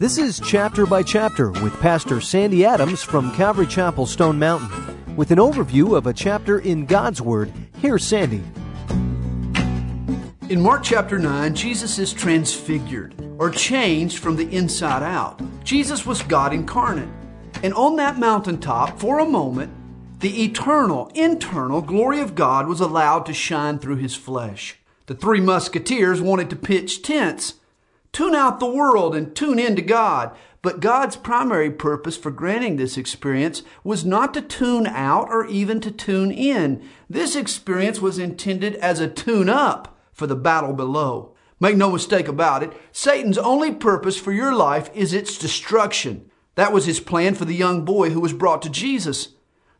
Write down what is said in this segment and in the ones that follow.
This is Chapter by Chapter with Pastor Sandy Adams from Calvary Chapel, Stone Mountain. With an overview of a chapter in God's Word, here's Sandy. In Mark chapter 9, Jesus is transfigured or changed from the inside out. Jesus was God incarnate. And on that mountaintop, for a moment, the eternal, internal glory of God was allowed to shine through his flesh. The three musketeers wanted to pitch tents, tune out the world and tune in to God. But God's primary purpose for granting this experience was not to tune out or even to tune in. This experience was intended as a tune up for the battle below. Make no mistake about it, Satan's only purpose for your life is its destruction. That was his plan for the young boy who was brought to Jesus.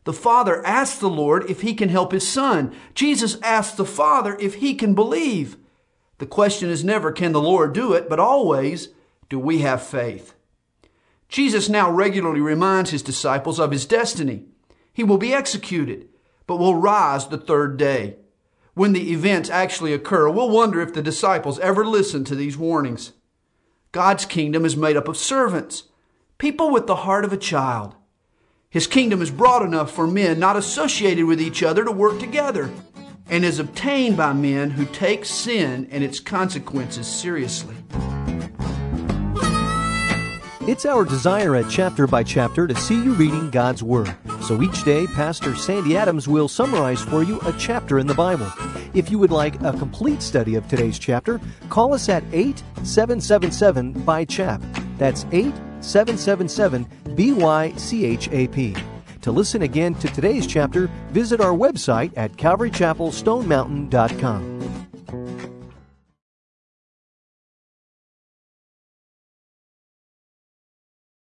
The father asks the Lord if he can help his son. Jesus asks the father if he can believe. The question is never, can the Lord do it, but always, do we have faith? Jesus now regularly reminds his disciples of his destiny. He will be executed, but will rise the third day. When the events actually occur, we'll wonder if the disciples ever listened to these warnings. God's kingdom is made up of servants, people with the heart of a child. His kingdom is broad enough for men not associated with each other to work together and is obtained by men who take sin and its consequences seriously. It's our desire at Chapter by Chapter to see you reading God's Word. So each day, Pastor Sandy Adams will summarize for you a chapter in the Bible. If you would like a complete study of today's chapter, call us at 8777 by chap. That's 8777 BYCHAP. To listen again to today's chapter, visit our website at calvarychapelstonemountain.com.